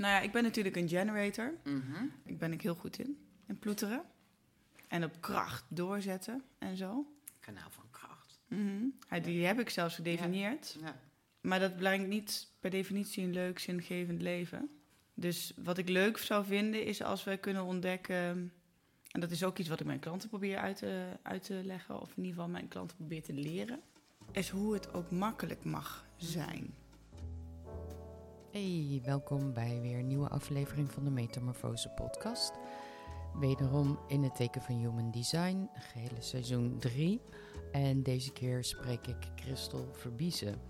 Nou ja, ik ben natuurlijk een generator. Mhm. Ik ben ik heel goed in. In ploeteren. En op kracht doorzetten en zo. Kanaal van kracht. Mhm. Ja, die heb ik zelfs gedefinieerd. Ja. Maar dat brengt niet per definitie een leuk, zingevend leven. Dus wat ik leuk zou vinden is als we kunnen ontdekken. En dat is ook iets wat ik mijn klanten probeer uit te, uit te leggen, of in ieder geval mijn klanten probeer te leren. Is hoe het ook makkelijk mag zijn. Hey, welkom bij weer een nieuwe aflevering van de Metamorfose podcast. Wederom in het teken van Human Design, gehele seizoen 3. En deze keer spreek ik Christel Verbiezen.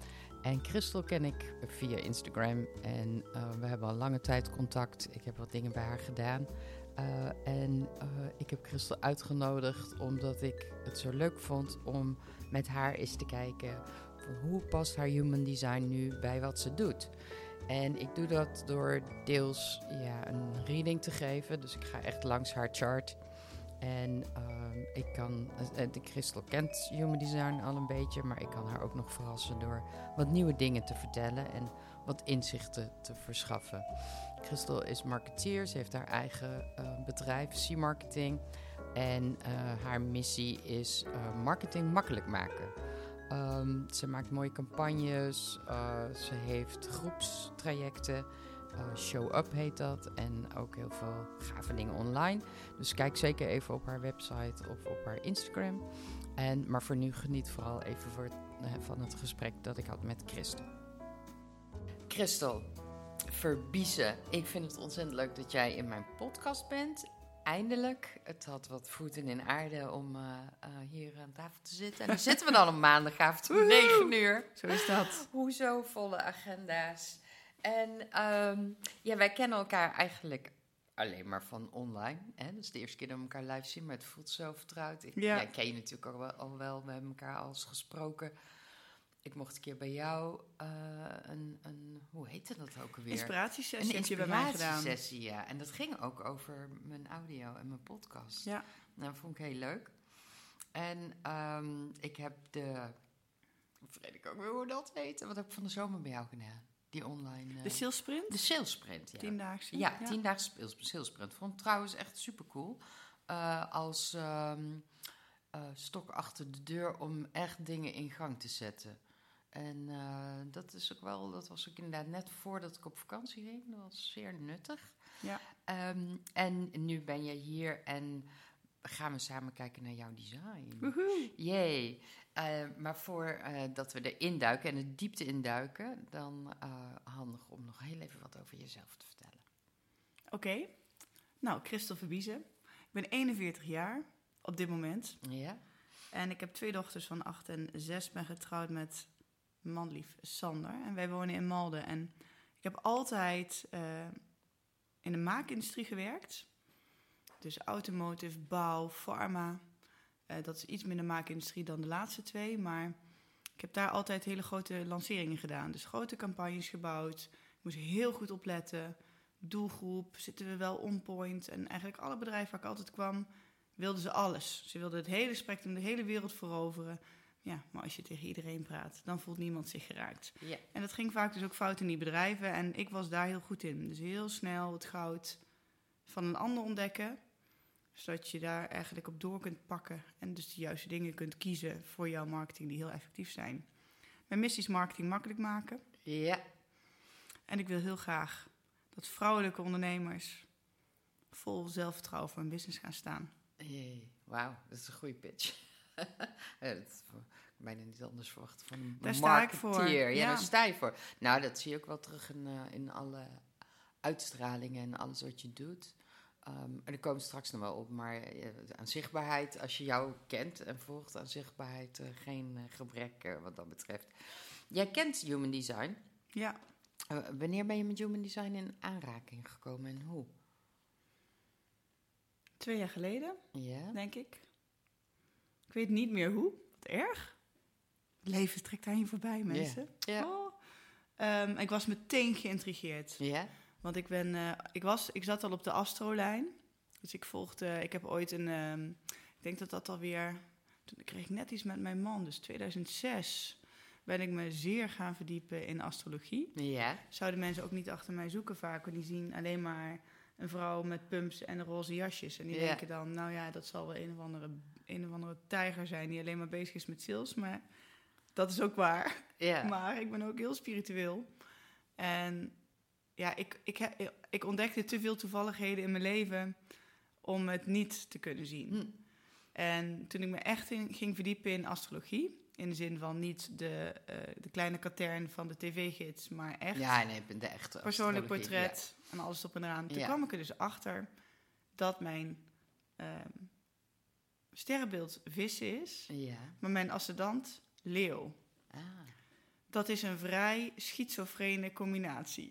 En Christel ken ik via Instagram en uh, we hebben al lange tijd contact. Ik heb wat dingen bij haar gedaan. Uh, en uh, ik heb Christel uitgenodigd omdat ik het zo leuk vond om met haar eens te kijken hoe past haar human design nu bij wat ze doet. En ik doe dat door deels ja, een reading te geven. Dus ik ga echt langs haar chart. En uh, ik kan, de Christel kent Human Design al een beetje, maar ik kan haar ook nog verrassen door wat nieuwe dingen te vertellen en wat inzichten te verschaffen. Christel is marketeer, ze heeft haar eigen uh, bedrijf, C-Marketing. En uh, haar missie is marketing makkelijk maken. Um, ze maakt mooie campagnes, ze heeft groepstrajecten. Uh, Show Up heet dat. En ook heel veel gave dingen online. Dus kijk zeker even op haar website of op haar Instagram. En, maar voor nu geniet vooral even uh, van het gesprek dat ik had met Christel. Christel, Verbiezen. Ik vind het ontzettend leuk dat jij in mijn podcast bent. Eindelijk. Het had wat voeten in aarde om uh, hier aan tafel te zitten. En dan zitten we dan op maandagavond om 9 uur. Zo is dat. Hoezo volle agenda's. En um, ja, wij kennen elkaar eigenlijk alleen maar van online. Hè? Dat is de eerste keer dat we elkaar live zien, maar het voelt zo vertrouwd. Ik Ja. ja, ken je natuurlijk al wel, al wel. We hebben elkaar al eens gesproken. Ik mocht een keer bij jou uh, een, een, hoe heette dat ook alweer? Inspiratiesessie een heb je bij mij gedaan. inspiratiesessie, ja. En dat ging ook over mijn audio en mijn podcast. Ja. Nou, dat vond ik heel leuk. En um, ik heb de, vergeet ik ook weer hoe dat heet. Wat heb ik van de zomer bij jou gedaan? Die online... Uh, De sales sprint? De sales sprint, ja. Tiendaagse? Ja, ja. tiendaagse sales sprint. Vond ik trouwens echt super cool. Uh, als um, uh, stok achter de deur om echt dingen in gang te zetten. En uh, dat is ook wel, dat was ook inderdaad net voordat ik op vakantie ging. Dat was zeer nuttig. Ja. Um, en nu ben je hier en gaan we samen kijken naar jouw design. Woehoe. Yay. Uh, maar voordat uh, dat we erin duiken en de diepte induiken, dan handig om nog heel even wat over jezelf te vertellen. Oké. Okay. Nou, Christel Verbiezen. Ik ben 41 jaar op dit moment. Ja. En ik heb twee dochters van 8 en 6. Ben getrouwd met manlief Sander. En wij wonen in Malden. En ik heb altijd uh, in de maakindustrie gewerkt. Dus automotive, bouw, pharma. Uh, dat is iets minder maakindustrie dan de laatste twee. Maar ik heb daar altijd hele grote lanceringen gedaan. Dus grote campagnes gebouwd. Ik moest heel goed opletten. Doelgroep, zitten we wel on point. En eigenlijk alle bedrijven waar ik altijd kwam, wilden ze alles. Ze wilden het hele spectrum, de hele wereld veroveren. Ja, maar als je tegen iedereen praat, dan voelt niemand zich geraakt. Ja. En dat ging vaak dus ook fout in die bedrijven. En ik was daar heel goed in. Dus heel snel het goud van een ander ontdekken. Zodat je daar eigenlijk op door kunt pakken. En dus de juiste dingen kunt kiezen voor jouw marketing die heel effectief zijn. Mijn missie is marketing makkelijk maken. Ja. En ik wil heel graag dat vrouwelijke ondernemers vol zelfvertrouwen voor hun business gaan staan. Hey, Wauw, dat is een goede pitch. ja, dat bijna niet anders verwacht van een daar sta ik voor. Ja, ja, daar sta je voor. Nou, dat zie je ook wel terug in, uh, in alle uitstralingen en alles wat je doet. Um, en daar komen we straks nog wel op, maar uh, aan zichtbaarheid, als je jou kent en volgt, aan zichtbaarheid uh, geen gebrek wat dat betreft. Jij kent Human Design. Ja. wanneer ben je met Human Design in aanraking gekomen en hoe? Twee jaar geleden, ja. denk ik. Ik weet niet meer hoe. Wat erg. Het leven trekt daarheen voorbij, mensen. Ja. ja. Oh. Um, ik was meteen geïntrigeerd. Ja. Want ik, ben, uh, ik, was, ik zat al op de astrolijn. Dus ik volgde... Ik heb ooit een... Um, ik denk dat dat alweer... Toen kreeg ik net iets met mijn man, dus 2006... ben ik me zeer gaan verdiepen in astrologie. Ja. Zouden mensen ook niet achter mij zoeken vaak, want die zien alleen maar een vrouw met pumps en roze jasjes. En die Ja. denken dan, nou ja, dat zal wel een of, andere, een of andere tijger zijn die alleen maar bezig is met sales. Maar dat is ook waar. Ja. Maar ik ben ook heel spiritueel. En ja, ik, ik, ik ontdekte te veel toevalligheden in mijn leven om het niet te kunnen zien. Hm. En toen ik me echt in, ging verdiepen in astrologie, in de zin van niet de, eh, de kleine katern van de tv-gids, maar echt Ja, nee, ik ben de echte persoonlijk portret en alles op en eraan. Toen Ja. kwam ik er dus achter dat mijn ehm, sterrenbeeld vis is, Ja. maar mijn ascendant leeuw. Ah. Dat is een vrij schizofrene combinatie.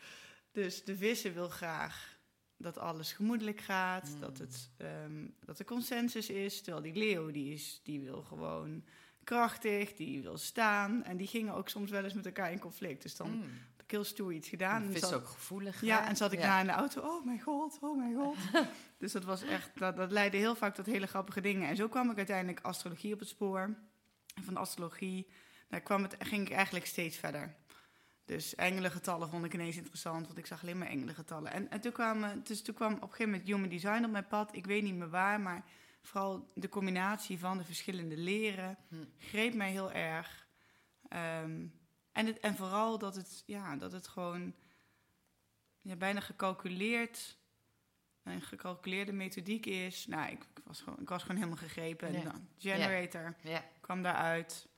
dus de vissen wil graag dat alles gemoedelijk gaat, Mm. dat, het, ehm, dat er consensus is. Terwijl die leeuw, die, is, die wil gewoon krachtig, die wil staan. En die gingen ook soms wel eens met elkaar in conflict. Dus dan Mm. Heb ik heel stoer iets gedaan. Het is zat- ook gevoelig. ja, hè? en zat ik Ja. na in de auto. Oh mijn god, oh mijn god. dus dat was echt, dat, dat leidde heel vaak tot hele grappige dingen. En zo kwam ik uiteindelijk astrologie op het spoor. En van astrologie nou, kwam het, ging ik eigenlijk steeds verder. Dus engelengetallen vond ik ineens interessant, want ik zag alleen maar engelengetallen. En, en toen, kwam, dus toen kwam op een gegeven moment human design op mijn pad. Ik weet niet meer waar, maar vooral de combinatie van de verschillende leren Hm. greep mij heel erg. Ehm, en, het, en vooral dat het, ja, dat het gewoon ja, bijna gecalculeerd, een gecalculeerde methodiek is. Nou, ik, ik was, gewoon, ik was gewoon helemaal gegrepen. En dan generator Ja, kwam daaruit.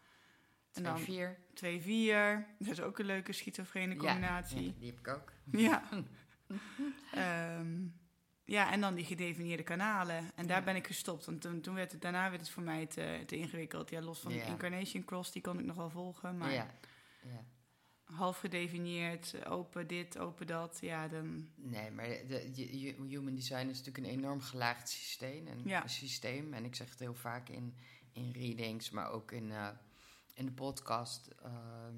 En dan vier. 2-4. Dat is ook een leuke schizofrene combinatie. Ja, die heb ik ook. Ja. Ehm, ja, en dan die gedefinieerde kanalen. En daar Ja. ben ik gestopt. Want toen, toen werd het, daarna werd het voor mij te, te ingewikkeld. Ja, los van Ja. de Incarnation Cross, die kon ik nog wel volgen. Maar Ja. Ja. half gedefinieerd, open dit, open dat. Ja, dan... Nee, maar de, je- human design is natuurlijk een enorm gelaagd systeem. En, Ja. systeem. en ik zeg het heel vaak in, in readings, maar ook in, eh, in de podcast. ehm,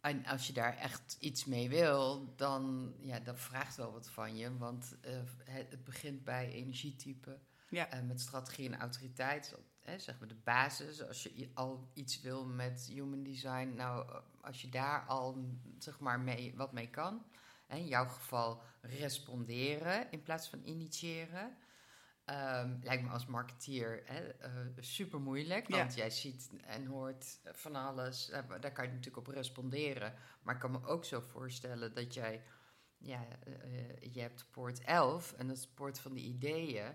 en als je daar echt iets mee wil, dan ja, dat vraagt wel wat van je. Want eh, het, het begint bij energietype. Ja. met strategie en autoriteit. Hè, zeg maar de basis. Als je al iets wil met human design. Nou, eh, als je daar al zeg maar mee, wat mee kan. Hè, in jouw geval responderen in plaats van initiëren. Ehm, lijkt me als marketeer hè, eh, super moeilijk. Ja. Want jij ziet en hoort van alles. Eh, daar kan je natuurlijk op responderen. Maar ik kan me ook zo voorstellen dat jij. Ja, je hebt poort 11 en dat is poort van de ideeën.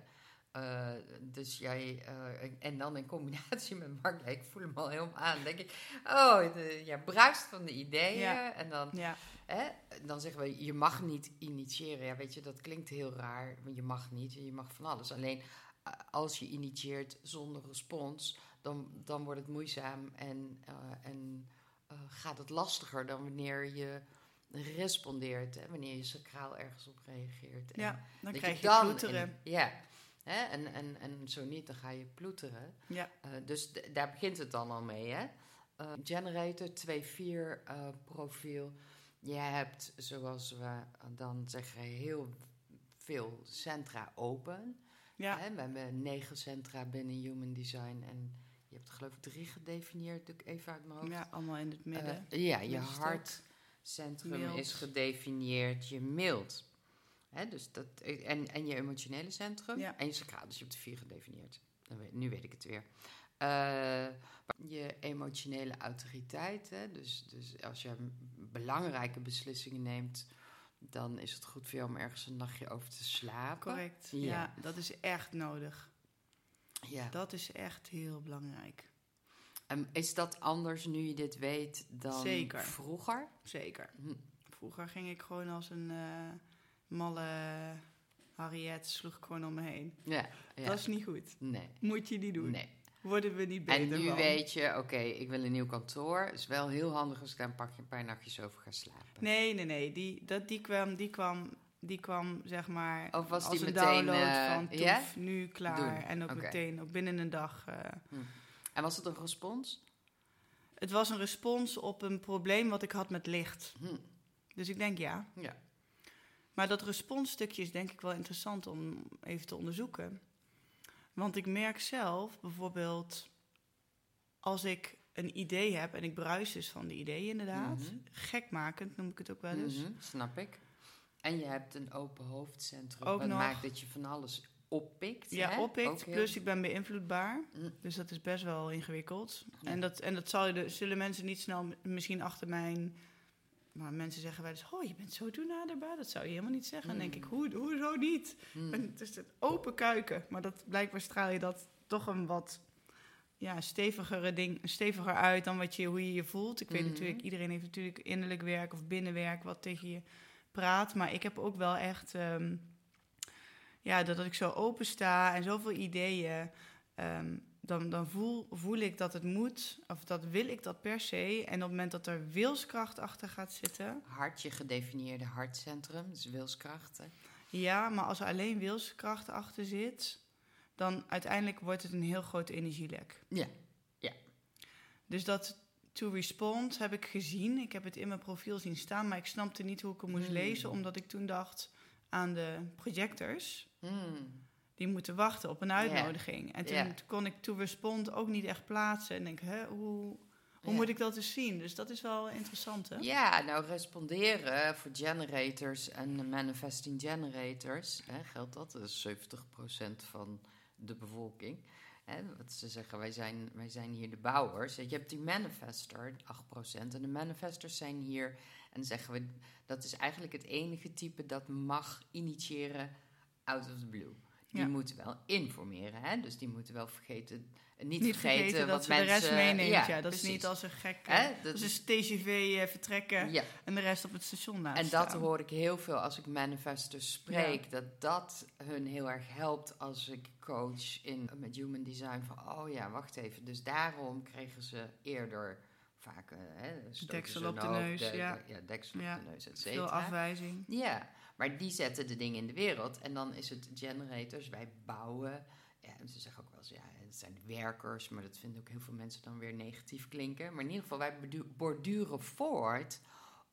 Eh, dus jij, eh, en dan in combinatie met Mark, ja, ik voel hem al helemaal aan. denk ik, oh, de, ja, bruist van de ideeën. Ja. En dan, Ja, hè, dan zeggen we, je mag niet initiëren. Ja, weet je, dat klinkt heel raar, want je mag niet. Je mag van alles. Alleen eh, als je initieert zonder respons, dan, dan wordt het moeizaam en, en gaat het lastiger dan wanneer je respondeert. Hè, wanneer je sacraal ergens op reageert. En- ja, dan krijg je, dan en- ja. Hè? En, en, en zo niet, dan ga je ploeteren. Ja, Eh, dus daar begint het dan al mee. Hè? Eh, generator 2.4 eh, profiel. Je hebt, zoals we dan zeggen, heel veel centra open. ja. Hè? We hebben negen centra binnen Human Design. En je hebt geloof ik drie gedefinieerd, doe ik even uit mijn hoofd. ja, allemaal in het midden. Ja, je hartcentrum Mild. is gedefinieerd, je mild. Hè, dus dat, en, en je emotionele centrum Ja. en je sacraal. Dus je hebt de vier gedefinieerd. Nu weet ik het weer. Eh, je emotionele autoriteit. Hè, dus, dus als je belangrijke beslissingen neemt, dan is het goed voor jou om ergens een nachtje over te slapen. Correct. Ja. Ja. dat is echt nodig. Ja. Dat is echt heel belangrijk. En is dat anders nu je dit weet dan Zeker. vroeger? Zeker. Hm. Vroeger ging ik gewoon als een eh, malle Harriet, sloeg ik gewoon om me heen. Ja, ja. Dat is niet goed. Nee. Moet je niet doen. Nee. Worden we niet beter En nu van. weet je, oké, ik wil een nieuw kantoor. is wel heel handig als ik daar een, pakje, een paar nachtjes over ga slapen. Nee, nee, nee. Die, dat, die, kwam, die, kwam, die kwam, zeg maar, Of was als die een meteen, download eh, van toef, ja? nu klaar. Doen. En ook meteen, ook binnen een dag. eh. En was het een respons? Het was een respons op een probleem wat ik had met licht. Hm. Dus ik denk ja. Ja. Maar dat responsstukje is denk ik wel interessant om even te onderzoeken. Want ik merk zelf bijvoorbeeld, als ik een idee heb en ik bruis dus van de ideeën inderdaad. Mhm. Gekmakend noem ik het ook wel eens. Mhm, snap ik. En je hebt een open hoofdcentrum. Ook nog. maakt dat je van alles oppikt. Ja, hè? oppikt. Heel- Plus ik ben beïnvloedbaar. Mm. Dus dat is best wel ingewikkeld. Ja. En, dat, en dat zal je de, zullen mensen niet snel misschien achter mijn... Maar mensen zeggen wel eens, oh, je bent zo toenaderbaar. Dat zou je helemaal niet zeggen. Dan denk ik, hoe, hoezo niet? Mm. En het is een open kuiken. Maar dat blijkbaar straal je dat toch een wat ja, stevigere ding, steviger uit dan wat je, hoe je je voelt. Ik weet Mhm. natuurlijk, iedereen heeft natuurlijk innerlijk werk of binnenwerk wat tegen je praat. Maar ik heb ook wel echt, ehm, ja, dat, dat ik zo open sta en zoveel ideeën. ehm, dan, dan voel, voel ik dat het moet, of dat wil ik dat per se. En op het moment dat er wilskracht achter gaat zitten, Hart, je gedefinieerde hartcentrum, dus wilskracht. hè? Ja, maar als er alleen wilskracht achter zit, dan uiteindelijk wordt het een heel groot energielek. Ja, ja. Dus dat to respond heb ik gezien. Ik heb het in mijn profiel zien staan, maar ik snapte niet hoe ik het moest Hmm. lezen, omdat ik toen dacht aan de projectors. Mm. Die moeten wachten op een uitnodiging. En toen Ja. kon ik to respond ook niet echt plaatsen. En denk, hè, hoe, hoe Ja. moet ik dat dus zien? Dus dat is wel interessant, hè? Ja, nou responderen voor generators en manifesting generators, hè, geldt dat, is 70% van de bevolking. Hè, wat ze zeggen, wij zijn, wij zijn hier de bouwers. Je hebt die manifester, 8%, en de manifestors zijn hier, en zeggen we, dat is eigenlijk het enige type dat mag initiëren out of the blue. Die Ja. moeten wel informeren, hè? dus die moeten wel vergeten, niet, Niet vergeten, dat wat ze mensen, de rest meenemen. Ja, dat precies. is niet als een gek... Hè, eh, dat als is- een TGV eh, vertrekken ja, en de rest op het station laten En dat staan. hoor ik heel veel als ik manifestors spreek. Dat dat hun heel erg helpt als ik coach in, met human design. Van, oh ja, wacht even. Dus daarom kregen ze eerder vaak... eh, hè, Deksel op de hoofd, neus, de- ja. ja, deksel Ja, op de neus, et Veel cetera. afwijzing. Ja, maar die zetten de dingen in de wereld. En dan is het generators, wij bouwen. Ja, en ze zeggen ook wel eens, ja, het zijn werkers. Maar dat vinden ook heel veel mensen dan weer negatief klinken. Maar in ieder geval, wij borduren voort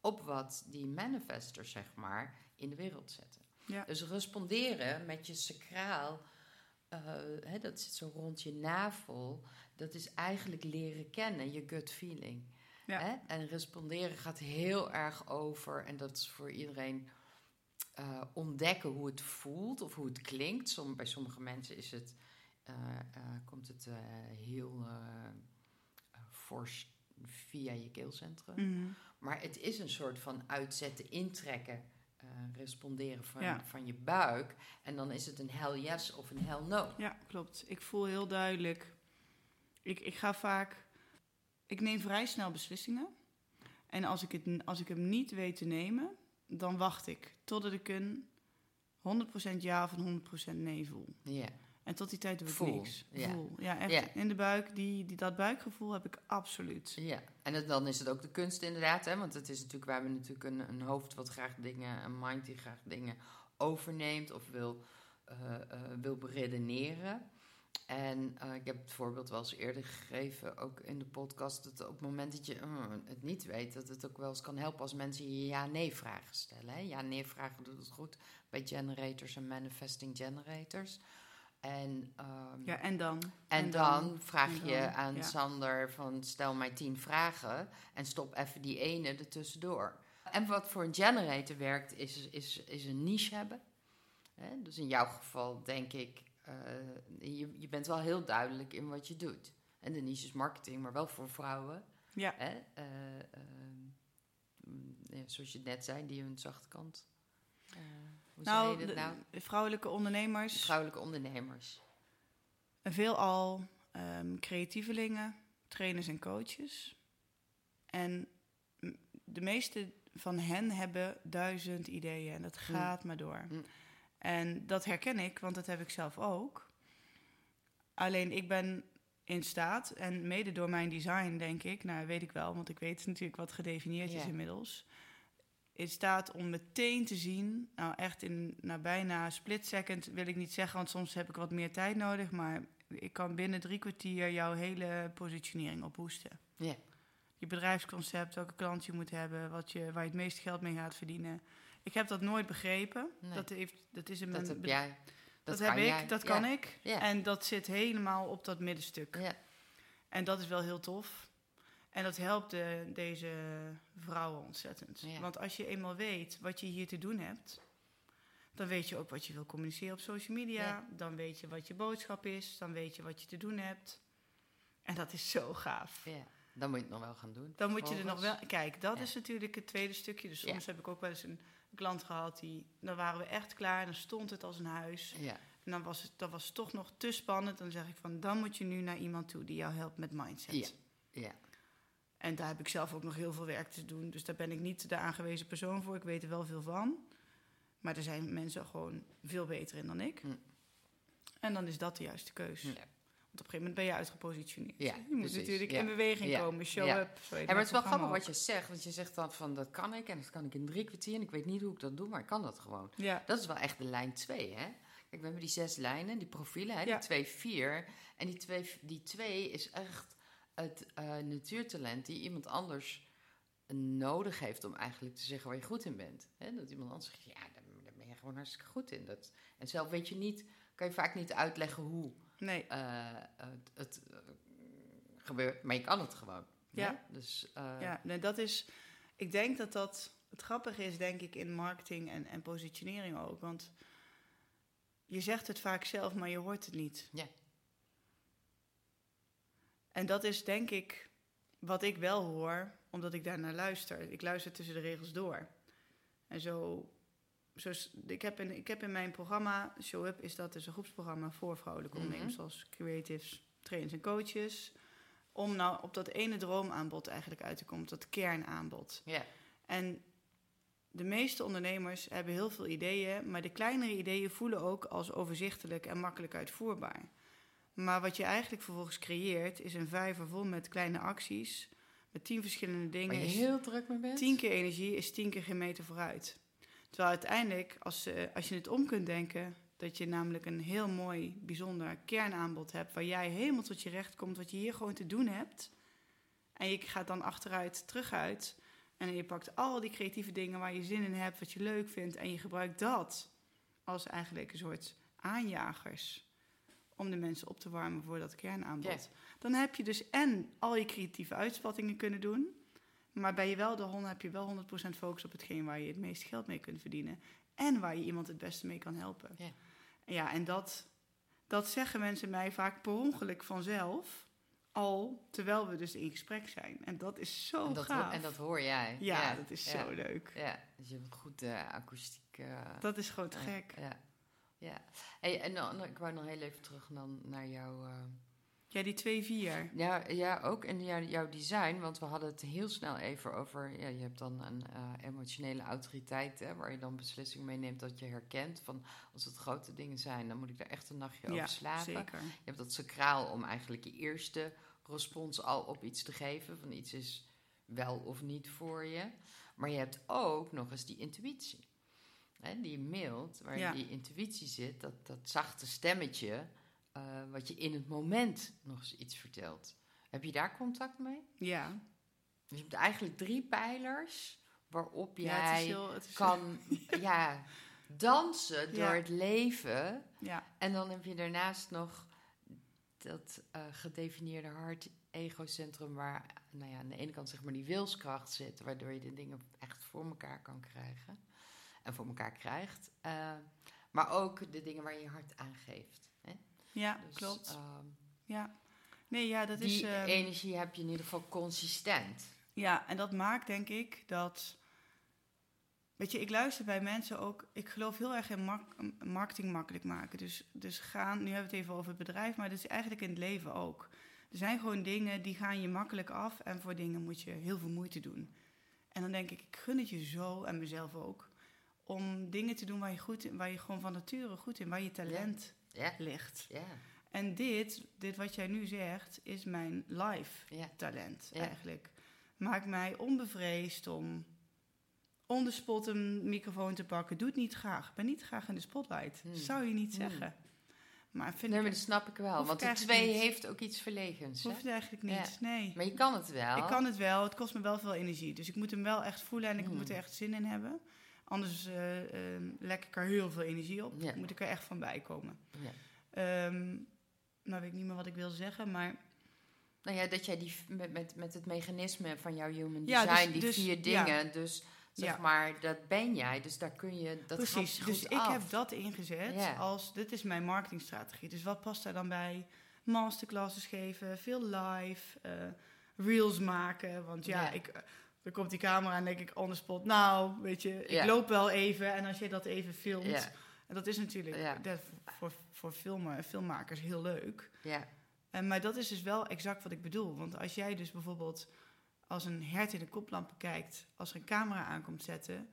op wat die manifestors, zeg maar, in de wereld zetten. Ja. Dus responderen met je sacraal, eh, hè, dat zit zo rond je navel. Dat is eigenlijk leren kennen, je gut feeling. Ja. Hè? En responderen gaat heel erg over, en dat is voor iedereen eh, ontdekken hoe het voelt of hoe het klinkt. Som, bij sommige mensen is het, eh, komt het heel fors via je keelcentrum. Mhm. Maar het is een soort van uitzetten, intrekken, eh, responderen van, Ja. van je buik. En dan is het een hell yes of een hell no. Ja, klopt. Ik voel heel duidelijk. Ik, ik ga vaak. Ik neem vrij snel beslissingen. En als ik, het, als ik hem niet weet te nemen, dan wacht ik totdat ik een 100% ja of een 100% nee voel. Ja. En tot die tijd doe ik Voel, niks. ja. Voel. Ja, echt Ja. in de buik. Die, die, dat buikgevoel heb ik absoluut. Ja, en het- dan is het ook de kunst inderdaad, hè? want het is natuurlijk, we hebben natuurlijk een, een hoofd wat graag dingen, een mind die graag dingen overneemt of wil, eh, wil beredeneren. En eh, ik heb het voorbeeld wel eens eerder gegeven, ook in de podcast, dat op het moment dat je het niet weet, dat het ook wel eens kan helpen als mensen je ja-nee-vragen stellen. Hè? Ja-nee-vragen doet het goed bij generators en manifesting generators. En, ehm, Ja, en dan? en, dan, vraag en je dan, aan ja. Sander van stel mij tien vragen en stop even die ene ertussendoor. En wat voor een generator werkt is, is, is een niche hebben. Hè? Dus in jouw geval denk ik, eh, je, je bent wel heel duidelijk in wat je doet. En de niche is marketing, maar wel voor vrouwen. Ja. Hè? Eh, ehm, mm, zoals je net zei, die hun zachte kant. Zei Nou, je dat de- nou? de vrouwelijke ondernemers. Vrouwelijke ondernemers. Veelal ehm creatievelingen, trainers en coaches. En de meeste van hen hebben duizend ideeën en dat gaat maar door. Mm. En dat herken ik, want dat heb ik zelf ook. Alleen ik ben in staat, en mede door mijn design denk ik, nou weet ik wel, want ik weet natuurlijk wat gedefinieerd is inmiddels. In staat om meteen te zien, nou echt in nou, bijna split second wil ik niet zeggen, want soms heb ik wat meer tijd nodig, maar ik kan binnen drie kwartier jouw hele positionering ophoesten. Ja. Je bedrijfsconcept, welke klant je moet hebben, wat je, waar je het meeste geld mee gaat verdienen. Ik heb dat nooit begrepen. Nee. Dat, heeft, dat is in Dat heb jij. dat, heb ik, jij. dat Ja. kan ik. Ja. En dat zit helemaal op dat middenstuk. Ja. En dat is wel heel tof. En dat helpt de, deze vrouwen ontzettend. Ja. Want als je eenmaal weet wat je hier te doen hebt, dan weet je ook wat je wil communiceren op social media. Ja. Dan weet je wat je boodschap is. Dan weet je wat je te doen hebt. En dat is zo gaaf. Ja, dan moet je het nog wel gaan doen. Dan moet je er nog wel. Kijk, dat Ja. is natuurlijk het tweede stukje. Dus soms heb ik ook wel eens een klant gehad die. Dan waren we echt klaar. Dan stond het als een huis. Ja, En dan was het, dat was toch nog te spannend. Dan zeg ik van, dan moet je nu naar iemand toe die jou helpt met mindset. Ja. ja. En daar heb ik zelf ook nog heel veel werk te doen. Dus daar ben ik niet de aangewezen persoon voor. Ik weet er wel veel van. Maar er zijn mensen gewoon veel beter in dan ik. Hm. En dan is dat de juiste keus. Ja. Want op een gegeven moment ben je uitgepositioneerd. Ja, je moet precies. natuurlijk Ja. in beweging komen. Show Ja. up. zo maar het is wel grappig wat je zegt. Want je zegt dan van dat kan ik en dat kan ik in drie kwartier. En ik weet niet hoe ik dat doe, maar ik kan dat gewoon. Dat is wel echt de lijn 2, hè? Kijk, we hebben die zes lijnen, die profielen, hè? Ja. die twee, vier. En die twee, die twee is echt het eh, natuurtalent die iemand anders nodig heeft om eigenlijk te zeggen waar je goed in bent. Hè? Dat iemand anders zegt, ja, daar, daar ben je gewoon hartstikke goed in. Dat, en zelf weet je niet, kan je vaak niet uitleggen hoe nee. eh, het, het eh, gebeurt, maar je kan het gewoon. Ja. Dus, Ja, nee, dat is. Ik denk dat dat het grappige is, denk ik, in marketing en, en positionering ook. Want je zegt het vaak zelf, maar je hoort het niet. Ja. En dat is denk ik wat ik wel hoor, omdat ik daarnaar luister. Ik luister tussen de regels door. En zo. zo ik, heb in, ik heb in mijn programma, Show Up, is dat dus een groepsprogramma voor vrouwelijke Mhm. ondernemers, zoals creatives, trainers en coaches. Om nou op dat ene droomaanbod eigenlijk uit te komen, dat kernaanbod. ja. En de meeste ondernemers hebben heel veel ideeën, maar de kleinere ideeën voelen ook als overzichtelijk en makkelijk uitvoerbaar. Maar wat je eigenlijk vervolgens creëert, is een vijver vol met kleine acties, met tien verschillende dingen. Waar je heel druk mee bent. tien keer energie is tien keer geen meter vooruit. Terwijl uiteindelijk, als, eh, als je het om kunt denken, dat je namelijk een heel mooi, bijzonder kernaanbod hebt, waar jij helemaal tot je recht komt, wat je hier gewoon te doen hebt. En je gaat dan achteruit, teruguit. En je pakt al die creatieve dingen waar je zin in hebt, wat je leuk vindt. En je gebruikt dat als eigenlijk een soort aanjagers. Om de mensen op te warmen voor dat kernaanbod. Dan heb je dus en al je creatieve uitspattingen kunnen doen. Maar ben je wel de hond, heb je wel 100% focus op hetgeen waar je het meeste geld mee kunt verdienen. En waar je iemand het beste mee kan helpen. Ja. Ja, en dat, dat zeggen mensen mij vaak per ongeluk vanzelf. Al terwijl we dus in gesprek zijn. En dat is zo en, dat gaaf. hoor, en dat hoor jij. ja, dat is ja. zo leuk. Ja, dus je hebt goed uh, akoestiek. Uh, Dat is gewoon te gek. Ja. Ja. Hey, en dan, ik wou nog heel even terug dan naar jouw. Uh, ja, die twee vier. Ja, ja ook in jou, jouw design. Want we hadden het heel snel even over. Ja, je hebt dan een uh, emotionele autoriteit. Hè, waar je dan beslissingen meeneemt dat je herkent. Van als het grote dingen zijn, dan moet ik daar echt een nachtje ja, over slapen. Zeker. Je hebt dat sacraal om eigenlijk je eerste respons al op iets te geven. Van iets is wel of niet voor je. Maar je hebt ook nog eens die intuïtie. Hè, die mild, waar Ja. die intuïtie zit, dat, dat zachte stemmetje, uh, wat je in het moment nog eens iets vertelt. Heb je daar contact mee? Ja. Dus je hebt eigenlijk drie pijlers waarop Ja, jij het is heel, het is kan ja, dansen door Ja. het leven. Ja, En dan heb je daarnaast nog dat uh, gedefinieerde hart-egocentrum waar nou ja, aan de ene kant zeg maar die wilskracht zit, waardoor je de dingen echt voor elkaar kan krijgen en voor elkaar krijgt. Uh, maar ook de dingen waar je je hart aan geeft. Hè? ja Dus, klopt. Um, ja. Nee, ja, dat die is... um, energie heb je in ieder geval consistent. Ja, en dat maakt denk ik dat... Weet je, ik luister bij mensen ook... Ik geloof heel erg in mar marketing makkelijk maken. Dus, dus gaan... Nu hebben we het even over het bedrijf, maar dat is eigenlijk in het leven ook. Er zijn gewoon dingen die gaan je makkelijk af... en voor dingen moet je heel veel moeite doen. En dan denk ik, ik gun het je zo, en mezelf ook... om dingen te doen waar je, goed in, waar je gewoon van nature goed in... waar je talent ja. Ja. ligt. Ja. En dit, dit wat jij nu zegt, is mijn live Ja. talent eigenlijk. Maakt mij onbevreesd om on the spot een microfoon te pakken. Doe het niet graag. Ik ben niet graag in de spotlight. Hmm. Zou je niet Hmm. zeggen. Maar vind Nee, maar dat snap ik wel. Want de twee niet. heeft ook iets verlegens. Hoeft eigenlijk niet. Nee. Maar je kan het wel. Ik kan het wel. Het kost me wel veel energie. Dus ik moet hem wel echt voelen en ik Hmm. moet er echt zin in hebben. Anders eh, lek ik er heel veel energie op. Ja. Moet ik er echt van bijkomen. Ja. Ehm nou weet ik niet meer wat ik wil zeggen, maar Nou ja, dat jij die met, met, met het mechanisme van jouw human Ja, dus- design, die dus- vier dingen, dus zeg maar, dat ben jij. Dus daar kun je, dat Precies, dus ik heb dat ingezet als, dit is mijn marketingstrategie. Dus wat past daar dan bij? Masterclasses geven, veel live, eh, reels maken. Want ja. Ik, dan komt die camera en denk ik on the spot, nou, weet je, ik Ja. loop wel even. En als je dat even filmt, Ja. en dat is natuurlijk Ja. dat voor, voor filmen, filmmakers heel leuk. Ja, En, maar dat is dus wel exact wat ik bedoel. Want als jij dus bijvoorbeeld als een hert in de koplampen kijkt, als er een camera aankomt zetten,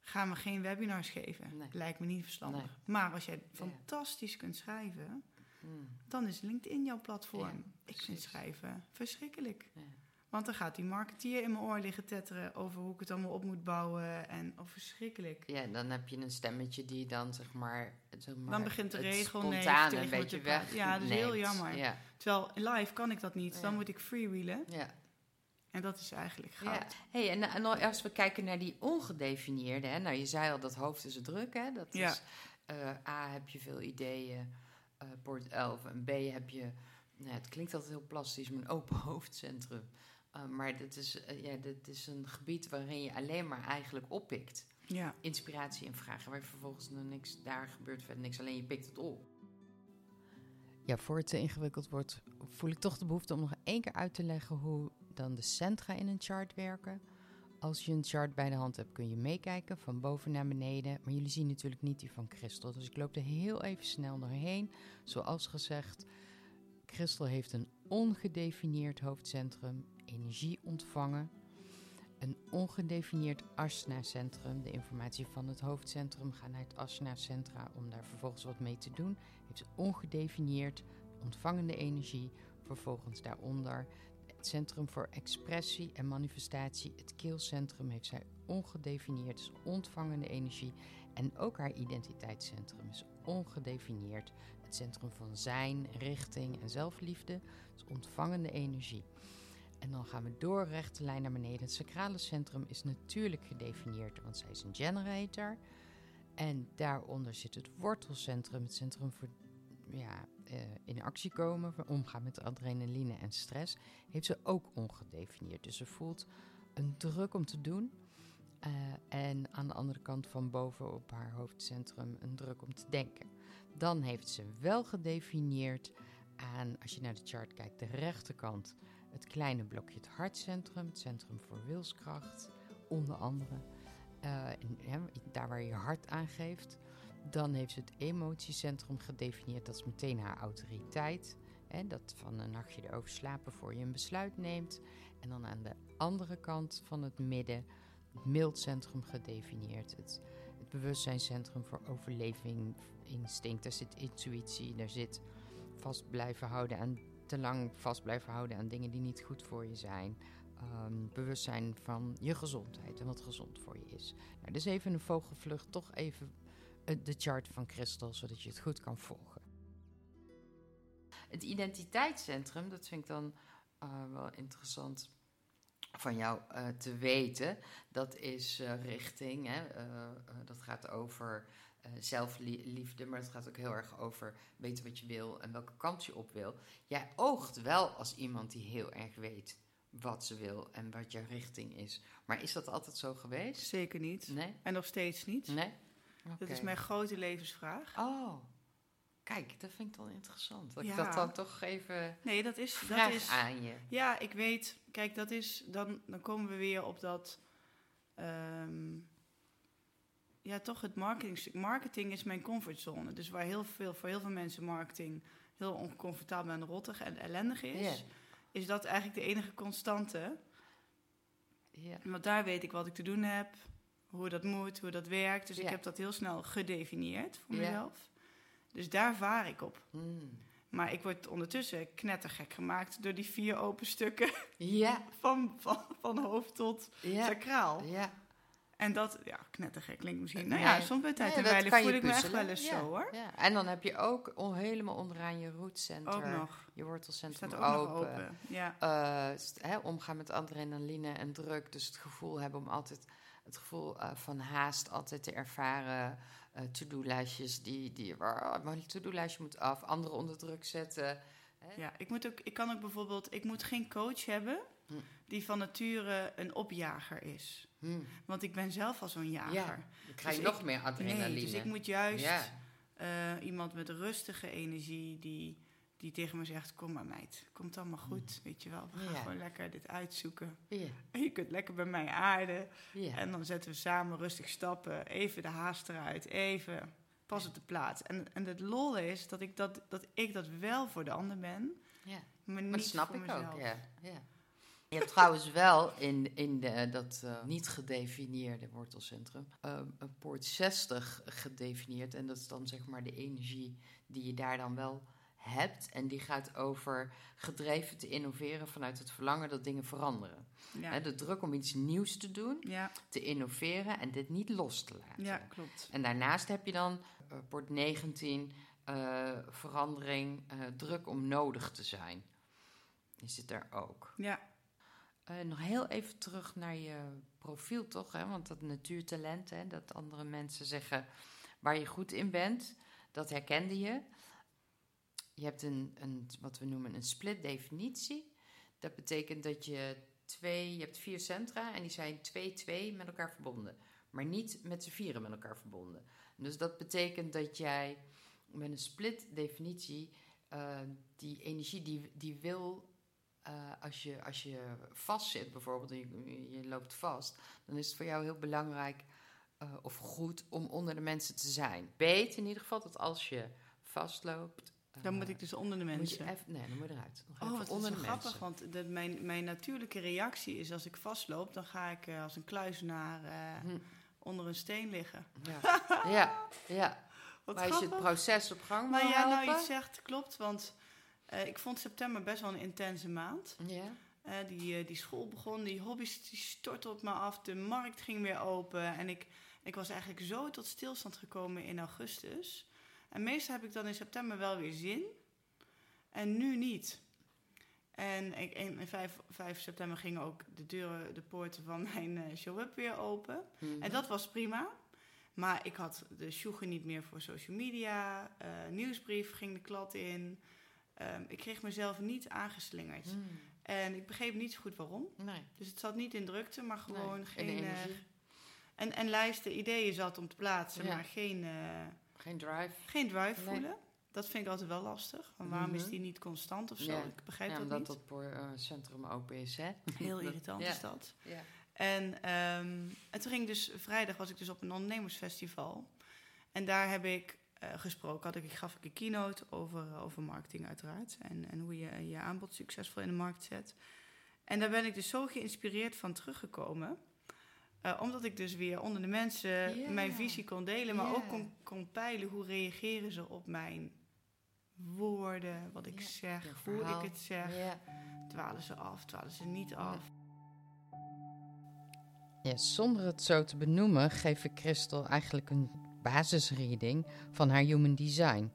gaan we geen webinars geven. Nee. Lijkt me niet verstandig. Nee. Maar als jij fantastisch kunt schrijven, Mm. dan is LinkedIn jouw platform. Ik vind schrijven verschrikkelijk. Want dan gaat die marketeer in mijn oor liggen tetteren over hoe ik het allemaal op moet bouwen. En oh, verschrikkelijk. ja, dan heb je een stemmetje die dan zeg maar... Zeg maar Dan begint de het regel nee een beetje weg. Ja, dat is heel jammer. Ja, Terwijl live kan ik dat niet. Ja. Dan moet ik freewheelen. ja. En dat is eigenlijk Ja. goud. Hey, en, als we kijken naar die ongedefinieerde, hè, nou je zei al dat hoofd is druk, hè? Dat Ja. is eh, A heb je veel ideeën, eh poort 11 en B heb je, nou, het klinkt altijd heel plastisch, maar een open hoofdcentrum. Eh, maar dit is, eh, ja, dit is een gebied waarin je alleen maar eigenlijk oppikt. Ja. Inspiratie en vragen, waar vervolgens nog niks, daar gebeurt verder niks, alleen je pikt het op. Ja, voor het te ingewikkeld wordt, voel ik toch de behoefte om nog één keer uit te leggen hoe dan de centra in een chart werken. Als je een chart bij de hand hebt, kun je meekijken van boven naar beneden. Maar jullie zien natuurlijk niet die van Christel. Dus ik loop er heel even snel doorheen. Zoals gezegd, Christel heeft een ongedefinieerd hoofdcentrum, energie ontvangen. Een ongedefinieerd asana-centrum. De informatie van het hoofdcentrum gaat naar het asana-centra om daar vervolgens wat mee te doen. Heeft ongedefinieerd ontvangende energie. Vervolgens daaronder het centrum voor expressie en manifestatie, het keelcentrum, heeft zij ongedefinieerd, dus ontvangende energie. En ook haar identiteitscentrum is ongedefinieerd. Het centrum van zijn, richting en zelfliefde, dus ontvangende energie. En dan gaan we door rechte lijn naar beneden. Het sacrale centrum is natuurlijk gedefinieerd, want zij is een generator. En daaronder zit het wortelcentrum, het centrum voor ja, eh, in actie komen, voor omgaan met adrenaline en stress, heeft ze ook ongedefinieerd. Dus ze voelt een druk om te doen. eh, en aan de andere kant van boven op haar hoofdcentrum een druk om te denken. Dan heeft ze wel gedefinieerd aan, als je naar de chart kijkt, de rechterkant het kleine blokje, het hartcentrum, het centrum voor wilskracht, onder andere. Hè, daar waar je hart aan geeft. Dan heeft ze het emotiecentrum gedefinieerd. Dat is meteen haar autoriteit. Dat van een nachtje erover slapen voor je een besluit neemt. En dan aan de andere kant van het midden het mildcentrum gedefinieerd. Het, het bewustzijnscentrum voor overleving, instinct. Daar zit intuïtie, daar zit vast blijven houden aan te lang vast blijven houden aan dingen die niet goed voor je zijn. Ehm, bewustzijn van je gezondheid en wat gezond voor je is. Nou, dus even een vogelvlucht, toch even eh, de chart van Christel, zodat je het goed kan volgen. Het identiteitscentrum, dat vind ik dan eh, wel interessant van jou eh, te weten. Dat is richting, hè, dat gaat over zelfliefde, maar het gaat ook heel erg over weten wat je wil en welke kant je op wil. Jij oogt wel als iemand die heel erg weet wat ze wil en wat je richting is. Maar is dat altijd zo geweest? Zeker niet. Nee? En nog steeds niet. Nee? Dat is mijn grote levensvraag. Oh, kijk, dat vind ik dan interessant. Dat ik dat dan toch even Nee, dat is... Dat is aan je. Ja, ik weet. Kijk, dat is. Dan, dan komen we weer op dat. ehm, ja, toch het marketing. Marketing is mijn comfortzone. Dus waar heel veel, voor heel veel mensen marketing heel oncomfortabel en rottig en ellendig is, is dat eigenlijk de enige constante. Want daar weet ik wat ik te doen heb, hoe dat moet, hoe dat werkt. Dus ik heb dat heel snel gedefinieerd voor mezelf. Dus daar vaar ik op. Mm. Maar ik word ondertussen knettergek gemaakt door die vier open stukken Ja, van, van, van hoofd tot sacraal. ja. En dat, ja, knettergek klinkt misschien. Nou Nee. ja, soms bij tijd Nee, en kan voel ik me echt wel eens Ja, zo hoor. Ja. En dan heb je ook on- helemaal onderaan je rootcenter, Ook nog. je wortelcentrum Staat ook open. nog open. Ja. Eh, omgaan met adrenaline en druk. Dus het gevoel hebben om altijd het gevoel eh, van haast altijd te ervaren. eh to-do-lijstjes die, die waar mijn to-do-lijstje moet af. Anderen onder druk zetten. Ja, ik, moet ook, ik kan ook bijvoorbeeld, ik moet geen coach hebben Hm. die van nature een opjager is. Hm. Want ik ben zelf al zo'n jager. Ja, dan krijg je Dus nog meer Nee, adrenaline. dus ik moet juist Ja, eh, iemand met rustige energie die, die tegen me zegt: Kom maar, meid, komt allemaal goed. Weet je wel, we gaan Ja. gewoon lekker dit uitzoeken. ja, En je kunt lekker bij mij aarden. ja. En dan zetten we samen rustig stappen. Even de haast eruit. Even pas op de plaats. En, en het lol is dat ik dat, dat ik dat wel voor de ander ben, ja. maar niet dat snap voor ik mezelf. ook, ja. Je hebt trouwens wel in, in de, dat eh, niet gedefinieerde wortelcentrum eh, een poort 60 gedefinieerd. En dat is dan zeg maar de energie die je daar dan wel hebt. En die gaat over gedreven te innoveren vanuit het verlangen dat dingen veranderen. Ja, de druk om iets nieuws te doen, ja, te innoveren en dit niet los te laten. ja, klopt. En daarnaast heb je dan eh, poort 19, eh, verandering, eh, druk om nodig te zijn. Die zit daar ook. Ja, Eh, nog heel even terug naar je profiel, toch? Hè? Want dat natuurtalent, hè, dat andere mensen zeggen waar je goed in bent, dat herkende je. Je hebt een, een, wat we noemen een split definitie. Dat betekent dat je twee, je hebt vier centra en die zijn twee, twee met elkaar verbonden. Maar niet met z'n vieren met elkaar verbonden. Dus dat betekent dat jij met een split definitie eh, die energie die, die wil eh, als, je, als je vastzit bijvoorbeeld, en je, je loopt vast, dan is het voor jou heel belangrijk eh, of goed om onder de mensen te zijn. Weet in ieder geval dat als je vastloopt. dan eh, moet ik dus onder de moet mensen. je even, nee, dan moet je eruit. Oh, wat is onder de grappig, mensen. want dat mijn, mijn natuurlijke reactie is als ik vastloop, dan ga ik eh, als een kluizenaar eh, Hm, onder een steen liggen. ja, ja, ja. Wat Maar als je het grappig. proces op gang Maar wil ja, nou je zegt klopt, want eh, ik vond september best wel een intense maand. Ja, Eh, die, eh, die school begon, die hobby's die stortten op me af, de markt ging weer open en ik, ik was eigenlijk zo tot stilstand gekomen in augustus. En meestal heb ik dan in september wel weer zin en nu niet. En ik, in 5, 5 september gingen ook de deuren, de poorten van mijn show-up weer open. Mhm. En dat was prima. Maar ik had de sjoegen niet meer voor social media. nieuwsbrief ging de klad in. Ehm, ik kreeg mezelf niet aangeslingerd. Hm, En ik begreep niet zo goed waarom. Nee, Dus het zat niet in drukte, maar gewoon nee, geen... eh, energie. en, en lijsten ideeën zat om te plaatsen, Ja. maar geen, eh, Geen drive. geen drive Nee. voelen. Dat vind ik altijd wel lastig. Want waarom is Mhm. die niet constant of zo? Ja. Ik begrijp Ja, dat omdat niet. dat voor, eh, centrum open is, hè? Heel irritant is dat. Ja. En, ehm, en toen ging ik dus vrijdag was ik dus op een ondernemersfestival. En daar heb ik eh, gesproken. Had ik, gaf ik een keynote over, over marketing uiteraard. En, en hoe je je aanbod succesvol in de markt zet. En daar ben ik dus zo geïnspireerd van teruggekomen. Eh, omdat ik dus weer onder de mensen mijn visie kon delen. Maar ook kon, kon peilen hoe reageren ze op mijn woorden. Wat ik zeg, hoe ik het zeg. Dwalen ze af, dwalen ze niet af. Ja, zonder het zo te benoemen geef ik Christel eigenlijk een basisreading van haar human design.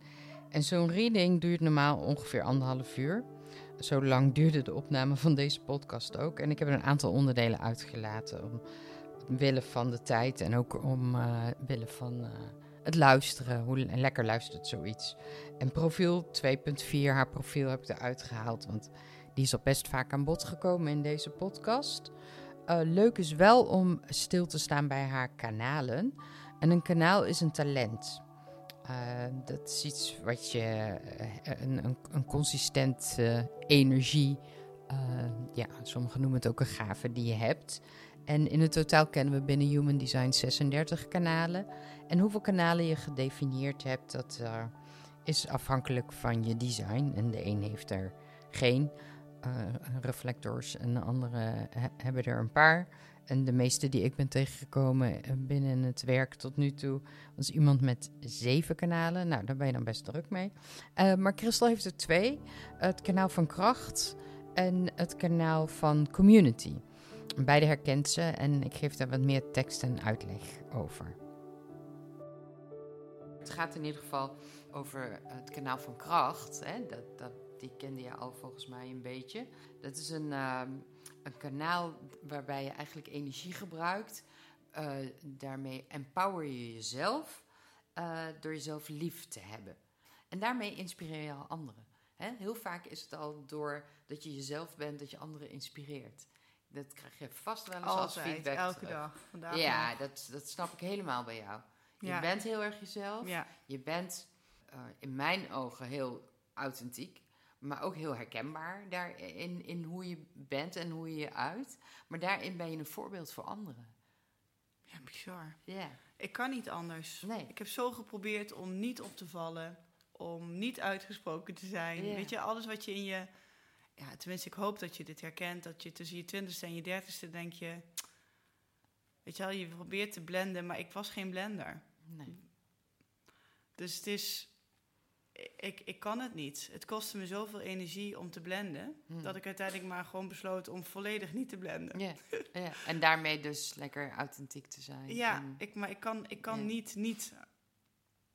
En zo'n reading duurt normaal ongeveer anderhalf uur. Zo lang duurde de opname van deze podcast ook. En ik heb er een aantal onderdelen uitgelaten. Om willen van de tijd en ook om eh willen van eh, het luisteren. Hoe le- lekker luistert zoiets. En profiel 2.4, haar profiel heb ik eruit gehaald. Want die is al best vaak aan bod gekomen in deze podcast. Eh, leuk is wel om stil te staan bij haar kanalen. En een kanaal is een talent. Eh, dat is iets wat je, eh, een, een, een consistent eh, energie, eh, ja, sommigen noemen het ook een gave die je hebt. En in het totaal kennen we binnen Human Design 36 kanalen. En hoeveel kanalen je gedefinieerd hebt, dat is afhankelijk van je design. En de een heeft er geen reflectors en de andere he- hebben er een paar. En de meeste die ik ben tegengekomen eh, binnen het werk tot nu toe was iemand met zeven kanalen. Nou, daar ben je dan best druk mee. Eh, maar Christel heeft er twee: het kanaal van kracht en het kanaal van community. Beide herkent ze en ik geef daar wat meer tekst en uitleg over. Het gaat in ieder geval over het kanaal van kracht. Hè? Dat, dat, die kende je al volgens mij een beetje. Dat is een, ehm, een kanaal waarbij je eigenlijk energie gebruikt. Eh, daarmee empower je jezelf eh, door jezelf lief te hebben. En daarmee inspireer je al anderen. Hè? Heel vaak is het al door dat je jezelf bent, dat je anderen inspireert. Dat krijg je vast wel eens als Altijd, feedback. elke terug. dag. Vandaag Ja, dat, dat snap ik helemaal bij jou. Je bent heel erg jezelf. Ja, Je bent eh, in mijn ogen heel authentiek, maar ook heel herkenbaar daarin in hoe je bent en hoe je je uit. Maar daarin ben je een voorbeeld voor anderen. ja, bizar. Ja, Ik kan niet anders. nee. Ik heb zo geprobeerd om niet op te vallen, om niet uitgesproken te zijn. Weet je, alles wat je in je. Ja, tenminste, ik hoop dat je dit herkent. Dat je tussen je twintigste en je dertigste denk je. Weet je wel, je probeert te blenden, maar ik was geen blender. nee. Dus het is. Ik, ik kan het niet. Het kostte me zoveel energie om te blenden. Hm. Dat ik uiteindelijk maar gewoon besloot om volledig niet te blenden. Ja. En daarmee dus lekker authentiek te zijn. Ja, En- ik, maar ik kan, ik kan niet, niet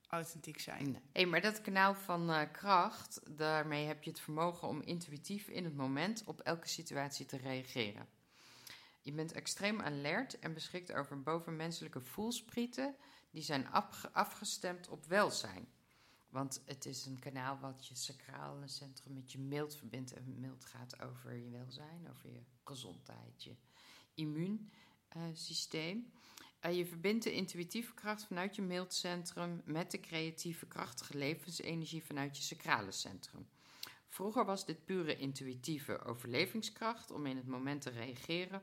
authentiek zijn. Nee. Hey, maar dat kanaal van eh, kracht, daarmee heb je het vermogen om intuïtief in het moment op elke situatie te reageren. Je bent extreem alert en beschikt over bovenmenselijke voelsprieten die zijn afge- afgestemd op welzijn. Want het is een kanaal wat je sacrale centrum met je mild verbindt. En mild gaat over je welzijn, over je gezondheid, je immuunsysteem. Eh, je verbindt de intuïtieve kracht vanuit je mildcentrum met de creatieve, krachtige levensenergie vanuit je sacrale centrum. Vroeger was dit pure intuïtieve overlevingskracht om in het moment te reageren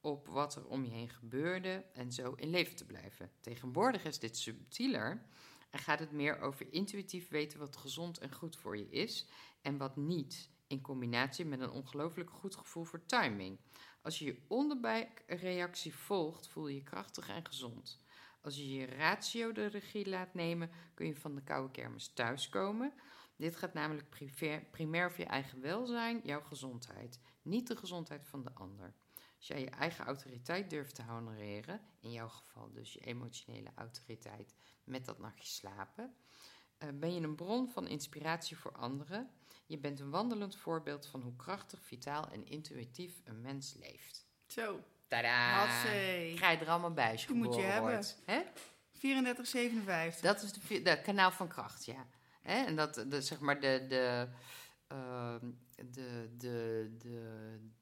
op wat er om je heen gebeurde en zo in leven te blijven. Tegenwoordig is dit subtieler en gaat het meer over intuïtief weten wat gezond en goed voor je is en wat niet, in combinatie met een ongelooflijk goed gevoel voor timing. Als je je onderbuikreactie volgt, voel je je krachtig en gezond. Als je je ratio de regie laat nemen, kun je van de koude kermis thuiskomen. Dit gaat namelijk privé- primair over je eigen welzijn, jouw gezondheid, niet de gezondheid van de ander. Als jij je eigen autoriteit durft te honoreren, in jouw geval dus je emotionele autoriteit met dat nachtje slapen, eh, ben je een bron van inspiratie voor anderen. Je bent een wandelend voorbeeld van hoe krachtig, vitaal en intuïtief een mens leeft. Zo, Tadaa! Ga je er allemaal bij als je moet je hebben. Hè? 3457. Dat is de, kanaal van kracht, ja. En dat, de, zeg maar, de, de, ehm, de, de, de,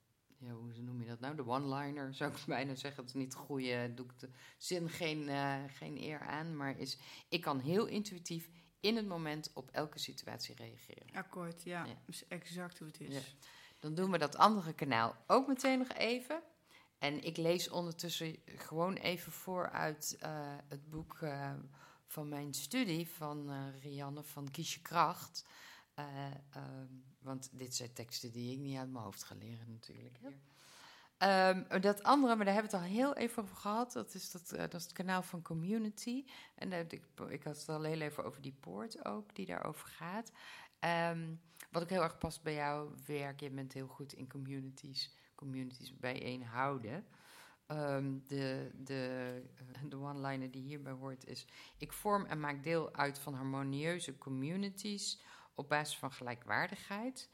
ja, hoe noem je dat nou? De one-liner, zou ik bijna zeggen. Dat is niet de goede, doe ik de zin geen, eh, geen eer aan. Maar is, ik kan heel intuïtief in het moment op elke situatie reageren. Akkoord, ja. Ja. Dat is exact hoe het is. Ja. Dan doen we dat andere kanaal ook meteen nog even. En ik lees ondertussen gewoon even voor uit eh, het boek eh, van mijn studie van Rianne van Kies je Kracht. Eh, ehm, want dit zijn teksten die ik niet uit mijn hoofd ga leren natuurlijk. Ehm, dat andere, maar daar hebben we het al heel even over gehad. Dat is, dat, eh, dat is het kanaal van Community. En daar heb ik, ik had het al heel even over die poort ook, die daarover gaat. Ehm, wat ook heel erg past bij jouw werk. Je bent heel goed in communities, communities bijeenhouden. Ehm de de, eh, de one-liner die hierbij hoort is... Ik vorm en maak deel uit van harmonieuze communities op basis van gelijkwaardigheid.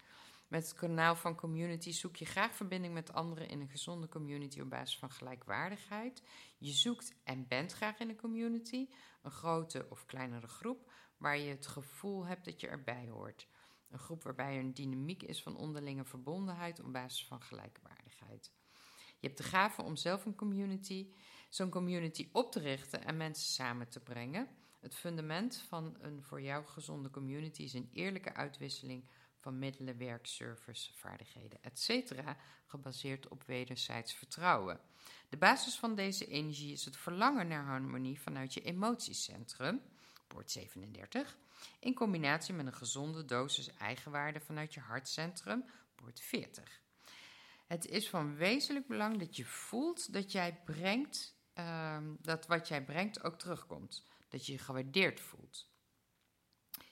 Met het kanaal van community zoek je graag verbinding met anderen in een gezonde community op basis van gelijkwaardigheid. Je zoekt en bent graag in een community, een grote of kleinere groep, waar je het gevoel hebt dat je erbij hoort. Een groep waarbij er een dynamiek is van onderlinge verbondenheid op basis van gelijkwaardigheid. Je hebt de gave om zelf een community, zo'n community op te richten en mensen samen te brengen. Het fundament van een voor jou gezonde community is een eerlijke uitwisseling van middelen, werk, service, vaardigheden, etc., gebaseerd op wederzijds vertrouwen. De basis van deze energie is het verlangen naar harmonie vanuit je emotiecentrum, poort 37, in combinatie met een gezonde dosis eigenwaarde vanuit je hartcentrum, poort 40. Het is van wezenlijk belang dat je voelt dat jij brengt, ehm, dat wat jij brengt ook terugkomt. Dat je je gewaardeerd voelt.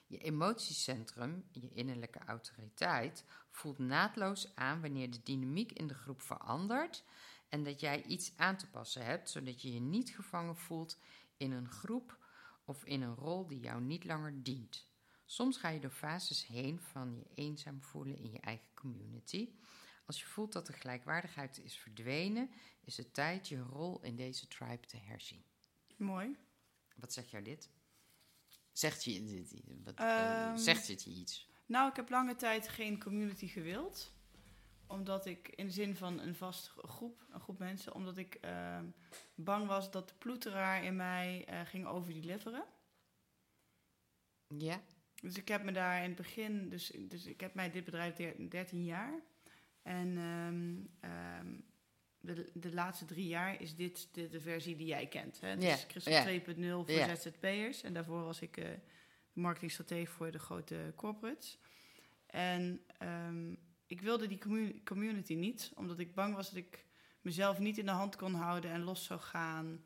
Je emotiecentrum, je innerlijke autoriteit, voelt naadloos aan wanneer de dynamiek in de groep verandert en dat jij iets aan te passen hebt, zodat je je niet gevangen voelt in een groep of in een rol die jou niet langer dient. Soms ga je door fases heen van je eenzaam voelen in je eigen community. Als je voelt dat de gelijkwaardigheid is verdwenen, is het tijd je rol in deze tribe te herzien. Mooi. Wat zegt jou dit? Zegt je dit? Wat, eh, Ehm, zegt het je iets? Nou, ik heb lange tijd geen community gewild. Omdat ik in de zin van een vaste groep, een groep mensen, omdat ik ehm, bang was dat de ploeteraar in mij eh, ging overdeliveren. Ja. Dus ik heb me daar in het begin, dus, dus ik heb mij dit bedrijf der- 13 jaar. En ehm, de, de laatste drie jaar is dit de, de versie die jij kent. Hè? Dus Christel ja. 2.0 voor. ZZP'ers. En daarvoor was ik eh marketingstratege voor de grote corporates. En ehm, ik wilde die commu- community niet, omdat ik bang was dat ik mezelf niet in de hand kon houden en los zou gaan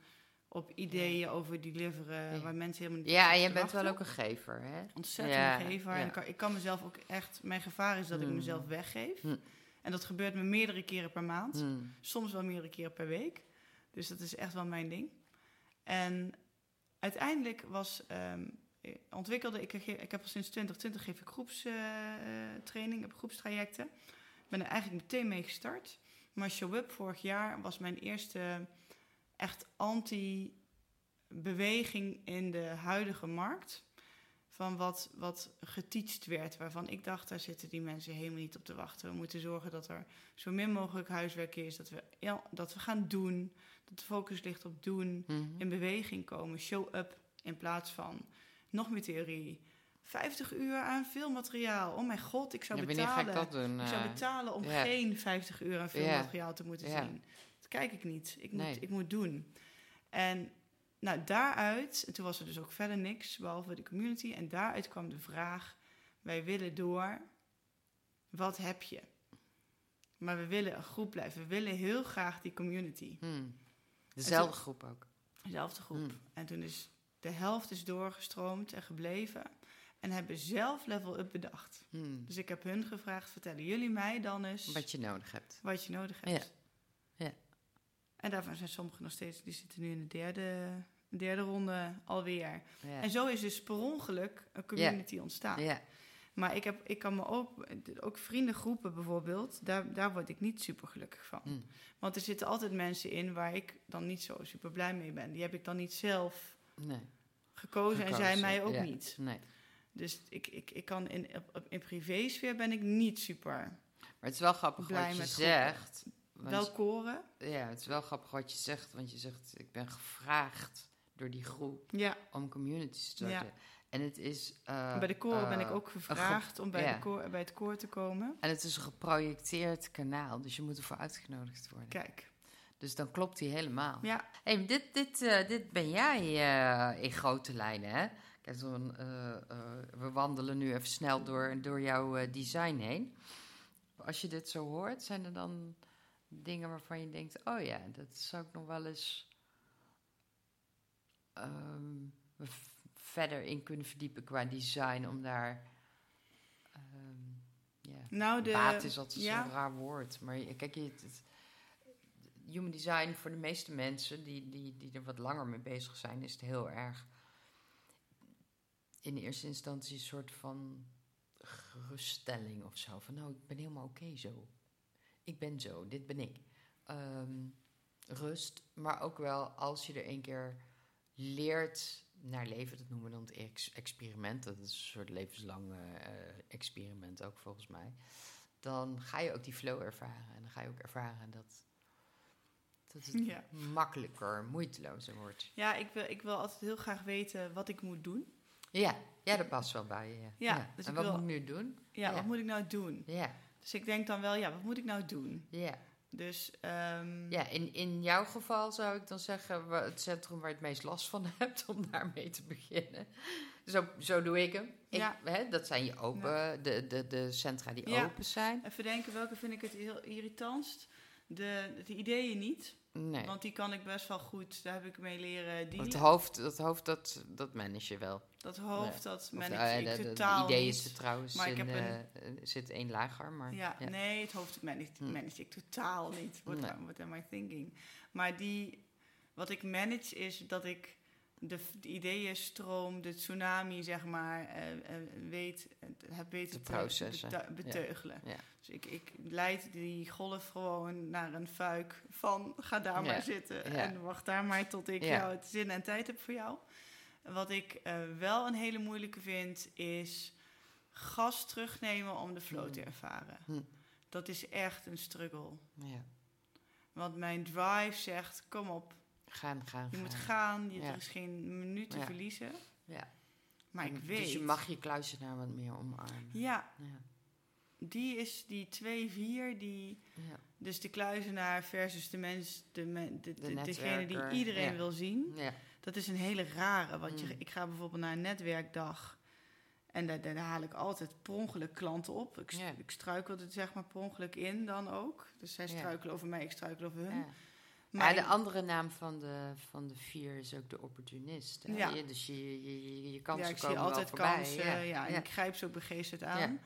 op ideeën over deliveren, waar mensen helemaal niet Ja, en je bent wel ook een gever, hè? ontzettend Ja, gever. ja. En ik kan, ik kan mezelf ook echt... Mijn gevaar is dat ik Hmm. mezelf weggeef. Hmm. En dat gebeurt me meerdere keren per maand. Hmm. Soms wel meerdere keren per week. Dus dat is echt wel mijn ding. En uiteindelijk was... ehm, eh, ontwikkelde ik... Ik heb al sinds 2020 geef ik groepstraining, heb groepstrajecten. Ik ben er eigenlijk meteen mee gestart. Maar Show Up vorig jaar was mijn eerste echt anti-beweging in de huidige markt. Van wat, wat geteacht werd, waarvan ik dacht, daar zitten die mensen helemaal niet op te wachten. We moeten zorgen dat er zo min mogelijk huiswerk is, dat we, ja, dat we gaan doen, dat de focus ligt op doen, Mhm. in beweging komen, show up in plaats van nog meer theorie. 50 uur aan filmmateriaal. Oh mijn god, ik zou Ja, wanneer ga ik betalen. dat doen? Ik zou eh? betalen om geen 50 uur aan filmmateriaal te moeten zien. Dat kijk ik niet. Ik moet, ik moet doen. En nou, daaruit, en toen was er dus ook verder niks, behalve de community. En daaruit kwam de vraag, wij willen door, wat heb je? Maar we willen een groep blijven. We willen heel graag die community. Hmm. Dezelfde groep ook. Dezelfde groep. Hmm. En toen is de helft is doorgestroomd en gebleven. En hebben zelf level up bedacht. Hmm. Dus ik heb hun gevraagd, vertellen jullie mij dan eens Wat je nodig hebt. wat je nodig hebt. Ja. Ja. En daarvan zijn sommigen nog steeds, die zitten nu in de derde, derde ronde alweer. Ja. En zo is dus per ongeluk een community ontstaan. ja. Maar ik, heb, ik kan me ook, ook vriendengroepen bijvoorbeeld, daar, daar word ik niet super gelukkig van. Hmm. Want er zitten altijd mensen in waar ik dan niet zo super blij mee ben. Die heb ik dan niet zelf Nee. gekozen, en zij mij ook niet. Nee. Dus ik, ik, ik kan in, in privésfeer ben ik niet super Maar het is wel grappig wat je zegt. want- wel koren. Ja, het is wel grappig wat je zegt. Want je zegt, ik ben gevraagd door die groep Ja, om communities te starten. Ja. En het is... eh, bij de koren ben ik eh, ook gevraagd om bij, de koor, bij het koor te komen. En het is een geprojecteerd kanaal, dus je moet ervoor uitgenodigd worden. Kijk, Dus dan klopt die helemaal. ja, Hey, dit, dit, eh, dit ben jij in grote lijnen, hè? Kijk, zo'n, we wandelen nu even snel door, door jouw design heen. Als je dit zo hoort, zijn er dan dingen waarvan je denkt... oh ja, dat zou ik nog wel eens v- verder in kunnen verdiepen qua design... om daar... ehm, ja, nou de... Baat is altijd ja. zo'n raar woord. Maar kijk, je, het, het- human design voor de meeste mensen die, die, die er wat langer mee bezig zijn, is het heel erg in eerste instantie een soort van geruststelling of zo. Van nou, ik ben helemaal oké zo. Ik ben zo, dit ben ik. Ehm, rust, maar ook wel als je er een keer leert naar leven, dat noemen we dan het ex- experiment. Dat is een soort levenslang eh, experiment ook volgens mij. Dan ga je ook die flow ervaren. En dan ga je ook ervaren dat, dat het Ja. makkelijker, moeitelozer wordt. Ja, ik wil, ik wil altijd heel graag weten wat ik moet doen. Ja, ja dat past wel bij je. Ja. Ja, dus en wat wil- moet ik nu doen? Ja, Ja. wat moet ik nou doen? Ja, Dus ik denk dan wel, ja, wat moet ik nou doen? ja. Dus ehm, ja in, in jouw geval zou ik dan zeggen het centrum waar je het meest last van hebt om daarmee te beginnen. Zo, zo doe ik hem. Ik, Ja. hè, dat zijn je open, de, de, de centra die Ja. open zijn. even denken, welke vind ik het heel irritantst? De, de ideeën niet, Nee. want die kan ik best wel goed, daar heb ik mee leren Het dealen. hoofd, dat, hoofd dat, dat manage je wel. Dat hoofd, dat ik, eh, ik de, totaal idee niet. is er trouwens maar ik in, heb eh, zit één lager, maar Ja, ja. nee, het hoofd manage, Hm. manage ik totaal niet. What, Nee. what am I thinking? Maar die, wat ik manage is dat ik de, de ideeënstroom, de tsunami, zeg maar, eh, eh, weet, heb weten Te bete- beteugelen. Ja. Dus ik, ik leid die golf gewoon naar een fuik van ga daar Ja. maar zitten en wacht daar maar tot ik jou het zin en tijd heb voor jou. Wat ik eh, wel een hele moeilijke vind is gas terugnemen om de flow te Mm. ervaren. Hm. Dat is echt een struggle. Ja. Want mijn drive zegt, kom op, Gaan, gaan, je gaan. moet gaan. Je, Ja. Er is geen minuut te Ja. verliezen. Ja. Maar ik weet... Dus je mag je kluizenaar wat meer omarmen. Ja, Ja. die is die 2-4, die... Ja. Dus de kluizenaar versus de mens, de, men- de, de- degene die iedereen wil zien. ja. Dat is een hele rare. Want je, Mm. ik ga bijvoorbeeld naar een netwerkdag. En daar, daar haal ik altijd per ongeluk klanten op. Ik, ik struikel er zeg maar per ongeluk in dan ook. Dus zij struikelen over mij, ik struikel over hun. Maar ja, de andere naam van de, van de vier is ook de opportunist. Hè? Ja. Je- Dus je, je, je, je kansen ja, ik zie altijd voorbij. kansen. Ja, en ik grijp ze ook begeesterd aan.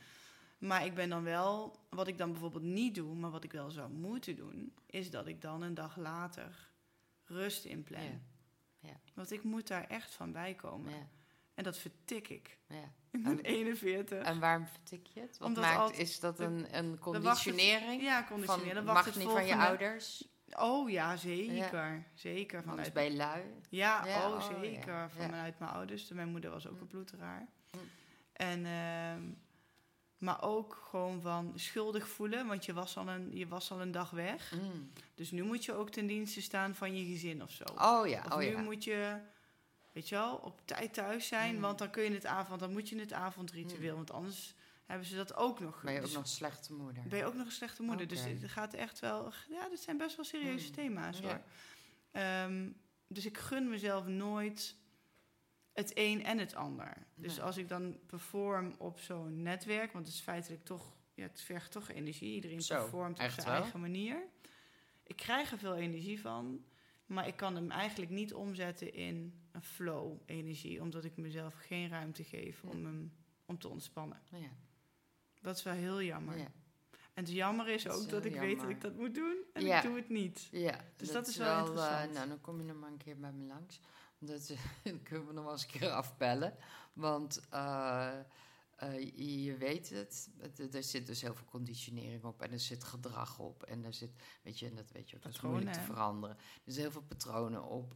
Maar ik ben dan wel, wat ik dan bijvoorbeeld niet doe, maar wat ik wel zou moeten doen, is dat ik dan een dag later rust inplan. Ja. Want ik moet daar echt van bij komen. Ja. En dat vertik ik. Ja. Ik ben 41. En waarom vertik je het? Wat Omdat maakt, is dat een, een het- conditionering? ja, van, conditioneren. Dan mag het niet van je ouders? Oh ja, zeker. Zeker. Anders Vanuit, ben je lui? ja, Ja, oh, oh, zeker. ja. Vanuit mijn ouders. Mijn moeder was ook Hm. een bloederaar. Hm. En, ehm, maar ook gewoon van schuldig voelen. Want je was, al een, je was al een dag weg. Mm. Dus nu moet je ook ten dienste staan van je gezin of zo. Oh ja, of oh nu ja. moet je, weet je wel, op tijd thuis zijn. Mm. Want dan kun je het avond, dan moet je het avondritueel. Want anders hebben ze dat ook nog. Ben je ook Dus nog een slechte moeder? ben je ook nog een slechte moeder. Dus het gaat echt wel... Ja, dit zijn best wel serieuze Mm. thema's Ja. hoor. Ehm, dus ik gun mezelf nooit het een en het ander. Dus Nee. als ik dan perform op zo'n netwerk... want het is feitelijk toch... Ja, het vergt toch energie. Iedereen Zo, performt op zijn wel? eigen manier. Ik krijg er veel energie van... maar ik kan hem eigenlijk niet omzetten in een flow-energie... omdat ik mezelf geen ruimte geef om, hem, om te ontspannen. Ja. Dat is wel heel jammer. Ja. En het jammer is Dat is ook dat ik weet dat ik dat moet doen en Ja. ik doe het niet. Ja, Dus dat is wel interessant. eh, nou, dan kom je nog maar een keer bij me langs. Dat eh, kunnen we nog wel eens een keer afbellen. Want eh, je, weet het, er zit dus heel veel conditionering op. En er zit gedrag op. En er zit, weet je, en dat weet je ook, dat is moeilijk te veranderen. Er zitten heel veel patronen op.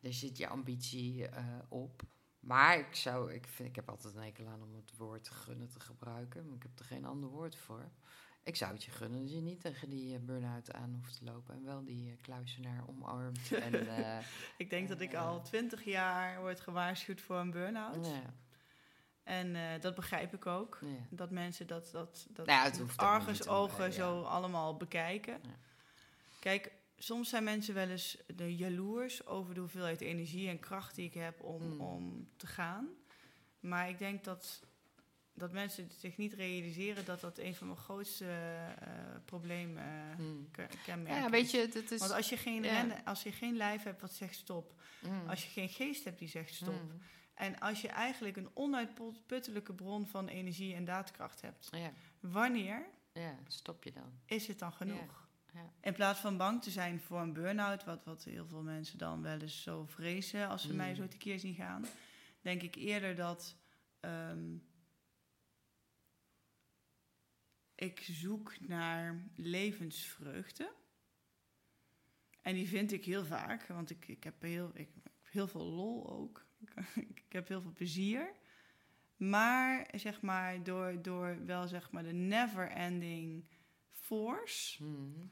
er zit je ambitie op. Maar ik zou, ik, vind, ik heb altijd een hekel aan om het woord gunnen te gebruiken. Maar ik heb er geen ander woord voor. Ik zou het je gunnen dat je niet tegen die eh, burn-out aan hoeft te lopen. En wel die eh, kluizenaar omarmt. en, eh, Ik denk dat ik al twintig jaar word gewaarschuwd voor een burn-out. ja, En dat begrijp ik ook. ja. Dat mensen dat, dat, dat Nou ja, het ogen ja. zo allemaal bekijken. Kijk, soms zijn mensen wel eens de jaloers over de hoeveelheid energie en kracht die ik heb om, Mm. om te gaan. Maar ik denk dat, dat mensen zich niet realiseren dat dat een van mijn grootste eh, problemen uh, Hmm. kenmerken Ja, weet je, het is... Want als je, geen ja. rennen, als je geen lijf hebt wat zegt stop, Mm. als je geen geest hebt die zegt stop, Mm. en als je eigenlijk een onuitputtelijke bron van energie en daadkracht hebt, Ja, wanneer ja, stop je dan. is het dan genoeg? Ja. In plaats van bang te zijn voor een burn-out, wat, wat heel veel mensen dan wel eens zo vrezen als ze Mm. mij zo tekeer zien gaan, denk ik eerder dat ehm, ik zoek naar levensvreugde. En die vind ik heel vaak, want ik, ik, heb, heel, ik heb heel veel lol ook. ik heb heel veel plezier. Maar zeg maar, door, door wel zeg maar de never-ending force, Mm.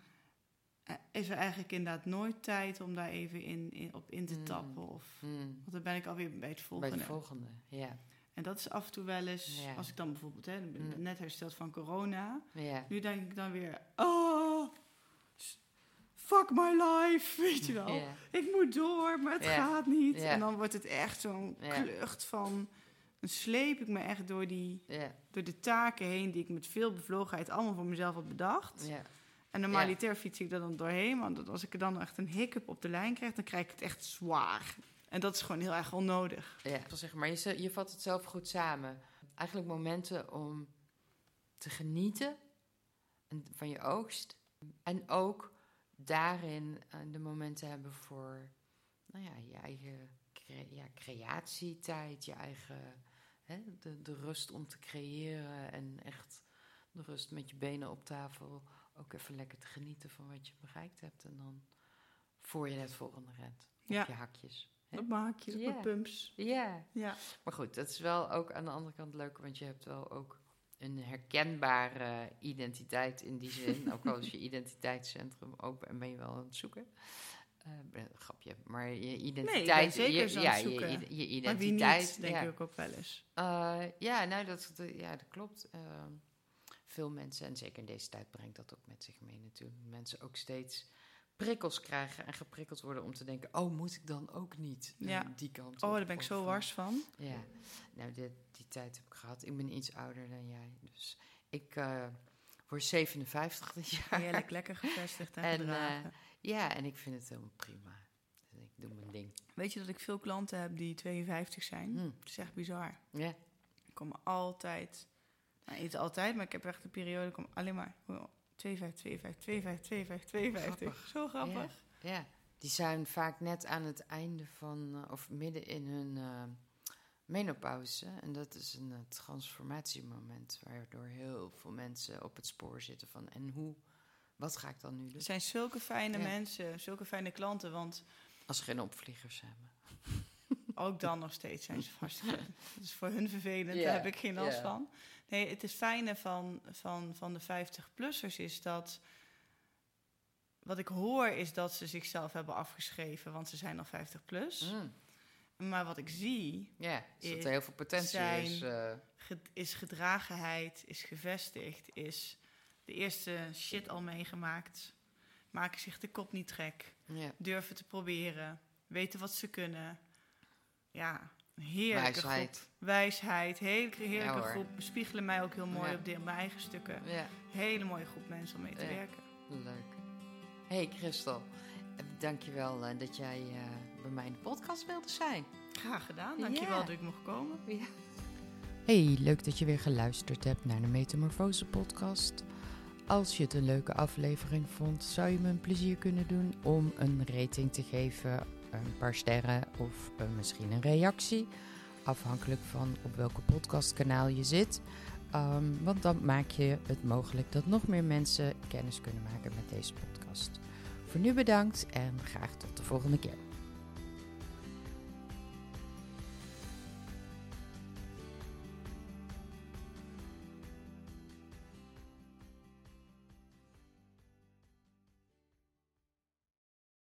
eh, is er eigenlijk inderdaad nooit tijd om daar even in, in, op in te Mm. tappen. Of, Mm. want dan ben ik alweer bij het Bij volgende. de volgende, ja. En dat is af en toe wel eens, Ja. als ik dan bijvoorbeeld hè, ben net hersteld van corona. ja. Nu denk ik dan weer, oh, fuck my life, weet je wel. Ja. Ik moet door, maar het gaat niet. En dan wordt het echt zo'n klucht van... Dan sleep ik me echt door, die, door de taken heen die ik met veel bevlogenheid allemaal voor mezelf had bedacht. En normaliter fiets ik er dan doorheen. Want als ik er dan echt een hiccup op de lijn krijg, dan krijg ik het echt zwaar. En dat is gewoon heel erg onnodig. Ja, ik wil zeggen, maar je, je vat het zelf goed samen. Eigenlijk momenten om te genieten en- van je oogst. En ook daarin eh, de momenten hebben voor nou ja, je eigen cre- ja, creatietijd, je eigen hè, de, de rust om te creëren en echt de rust met je benen op tafel. Ook even lekker te genieten van wat je bereikt hebt. En dan voor je het volgende rent. Op Ja. je hakjes. Op maakjes, op Ja. mijn pumps. Ja. Ja. Maar goed, dat is wel ook aan de andere kant leuk, want je hebt wel ook een herkenbare identiteit in die zin. ook al is je identiteitscentrum open en ben je wel aan het zoeken. Ben- grapje, maar je identiteit... zeker je, ja, je, Maar wie identiteit... niet, denk ja. ik ook wel eens. Eh, ja, nou, dat, ja, dat klopt. Ehm, veel mensen, en zeker in deze tijd, brengt dat ook met zich mee natuurlijk. Mensen ook steeds prikkels krijgen en geprikkeld worden om te denken... oh, moet ik dan ook niet Ja. die kant Oh, daar ben ik zo wars van. Ja, nou, dit, die tijd heb ik gehad. Ik ben iets ouder dan jij, dus ik word 57 dit jaar. Heerlijk lekker gevestigd en, En. Ja, en ik vind het helemaal prima. Dus ik doe mijn ding. Weet je dat ik veel klanten heb die 52 zijn? Hm, Dat is echt bizar. Ja, Ik kom altijd, nou, niet altijd, maar ik heb echt een periode, ik kom alleen maar oh, 52, 52, 52, 52, 52. Grappig. Zo grappig. Ja, die zijn vaak net aan het einde van, eh, of midden in hun eh, menopauze. En dat is een eh, transformatiemoment waardoor heel veel mensen op het spoor zitten van, en hoe, wat ga ik dan nu doen? Het zijn zulke fijne Ja. mensen, zulke fijne klanten, want Als ze geen opvliegers hebben. ook dan nog steeds zijn ze vast. Dat is voor hun vervelend, daar heb ik geen last van. Nee, het is fijne van, van, van de 50-plussers is dat... Wat ik hoor is dat ze zichzelf hebben afgeschreven, want ze zijn al 50 plus. Mm, Maar wat ik zie, Ja, dus dat er heel veel potentie is. eh, ge- is gedragenheid, is gevestigd, is de eerste shit al meegemaakt. Maken zich de kop niet gek. ja. Durven te proberen. Weten wat ze kunnen. Ja, heerlijke Wijsheid. groep. Wijsheid. Heerlijke, heerlijke Ja, groep. Bespiegelen mij ook heel mooi Ja. op de, mijn eigen stukken. Ja, Hele mooie groep mensen om mee te Ja. werken. leuk. Hey Christel, eh, dankjewel uh, dat jij eh, bij mij in de podcast wilde zijn. Graag gedaan. Dankjewel Ja. dat ik mocht komen. Hey, leuk dat je weer geluisterd hebt naar de Metamorfose podcast. Als je het een leuke aflevering vond, zou je me een plezier kunnen doen om een rating te geven, een paar sterren of eh, misschien een reactie, afhankelijk van op welke podcastkanaal je zit. Ehm, want dan maak je het mogelijk dat nog meer mensen kennis kunnen maken met deze podcast. Voor nu bedankt en graag tot de volgende keer.